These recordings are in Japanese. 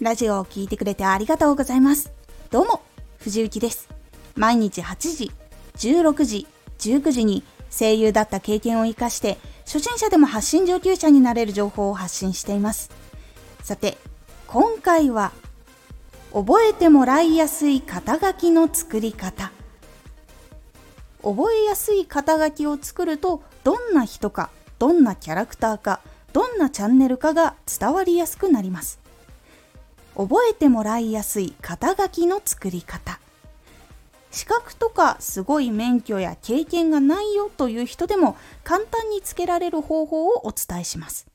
ラジオを聴いてくれてありがとうございます。どうも、藤幸です。毎日8時、16時、19時に声優だった経験を活かして、初心者でも発信上級者になれる情報を発信しています。さて、今回は、覚えてもらいやすい肩書きの作り方。覚えやすい肩書きを作ると、どんな人か、どんなキャラクターか、どんなチャンネルかが伝わりやすくなります。覚えてもらいやすい肩書きの作り方。資格とかすごい免許や経験がないよという人でも簡単につけられる方法をお伝えします。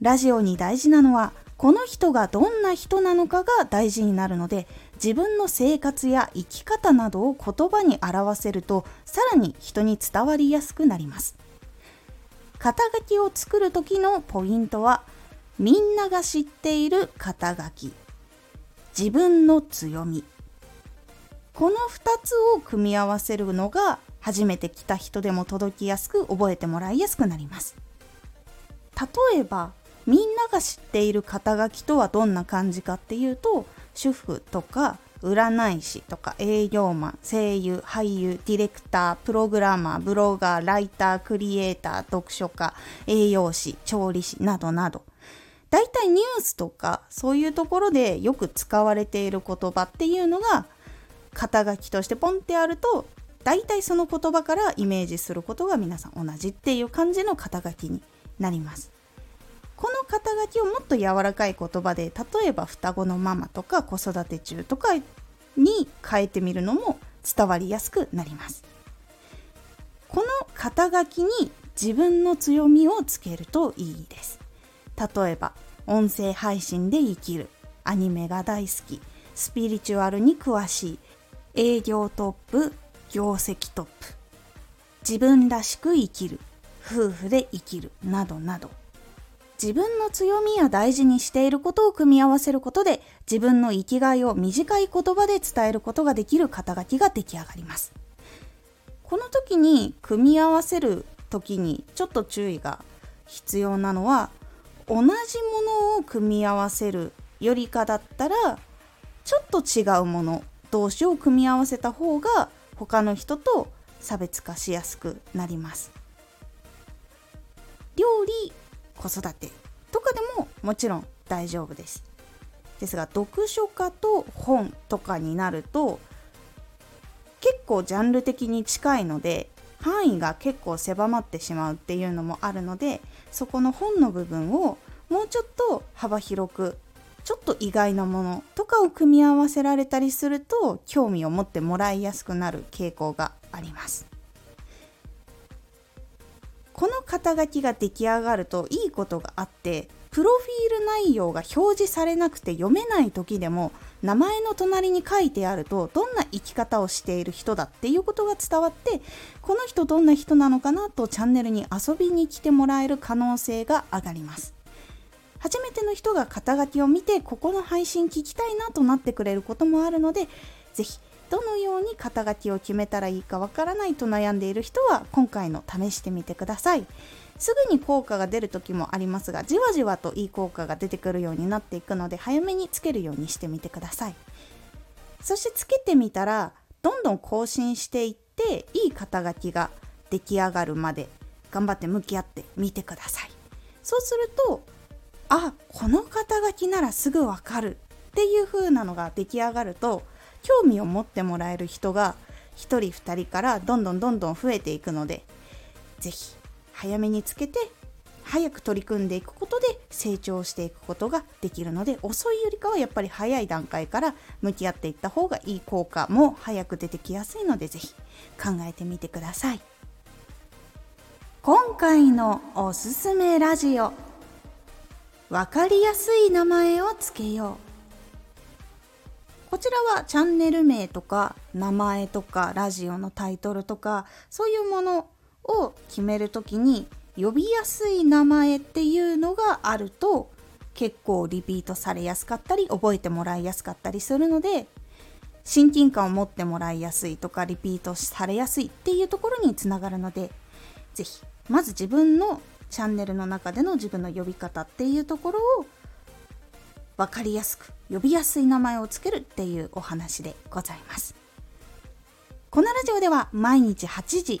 ラジオに大事なのはこの人がどんな人なのかが大事になるので自分の生活や生き方などを言葉に表せるとさらに人に伝わりやすくなります。肩書きを作る時のポイントはみんなが知っている肩書き。自分の強み。この2つを組み合わせるのが初めて来た人でも届きやすく覚えてもらいやすくなります。例えばみんなが知っている肩書きとはどんな感じかっていうと主婦とか占い師とか営業マン声優俳優ディレクタープログラマーブロガーライタークリエイター読書家栄養士調理師などなど。大体ニュースとかそういうところでよく使われている言葉っていうのが肩書きとしてポンってあると大体その言葉からイメージすることが皆さん同じっていう感じの肩書きになります。この肩書きをもっと柔らかい言葉で例えば双子のママとか子育て中とかに変えてみるのも伝わりやすくなります。この肩書きに自分の強みをつけるといいです。例えば音声配信で生きるアニメが大好きスピリチュアルに詳しい営業トップ業績トップ自分らしく生きる夫婦で生きるなどなど自分の強みや大事にしていることを組み合わせることで自分の生きがいを短い言葉で伝えることができる肩書きが出来上がります。この時に組み合わせる時にちょっと注意が必要なのは同じものを組み合わせるよりかだったらちょっと違うもの同士を組み合わせた方が他の人と差別化しやすくなります。料理子育てとかでももちろん大丈夫です。ですが読書家と本とかになると結構ジャンル的に近いので範囲が結構狭まってしまうっていうのもあるのでそこの本の部分をもうちょっと幅広くちょっと意外なものとかを組み合わせられたりすると興味を持ってもらいやすくなる傾向があります。この肩書きが出来上がるといいことがあってプロフィール内容が表示されなくて読めない時でも名前の隣に書いてあるとどんな生き方をしている人だっていうことが伝わってこの人どんな人なのかなとチャンネルに遊びに来てもらえる可能性が上がります初めての人が肩書きを見てここの配信聞きたいなとなってくれることもあるので是非どのように肩書きを決めたらいいかわからないと悩んでいる人は今回の試してみてください。すぐに効果が出る時もありますがじわじわといい効果が出てくるようになっていくので早めにつけるようにしてみてください。そしてつけてみたらどんどん更新していっていい肩書きが出来上がるまで頑張って向き合ってみてください。そうするとあこの肩書きならすぐわかる。っていう風なのが出来上がると興味を持ってもらえる人が1人2人からどんどんどんどん増えていくので是非早めにつけて早く取り組んでいくことで成長していくことができるので遅いよりかはやっぱり早い段階から向き合っていった方がいい効果も早く出てきやすいので是非考えてみてください。今回のおすすめラジオ分かりやすい名前をつけよう。こちらはチャンネル名とか名前とかラジオのタイトルとかそういうものを決める時に呼びやすい名前っていうのがあると結構リピートされやすかったり覚えてもらいやすかったりするので親近感を持ってもらいやすいとかリピートされやすいっていうところにつながるので是非まず自分のチャンネルの中での自分の呼び方っていうところを分かりやすく呼びやすい名前をつけるっていうお話でございます。このラジオでは毎日8時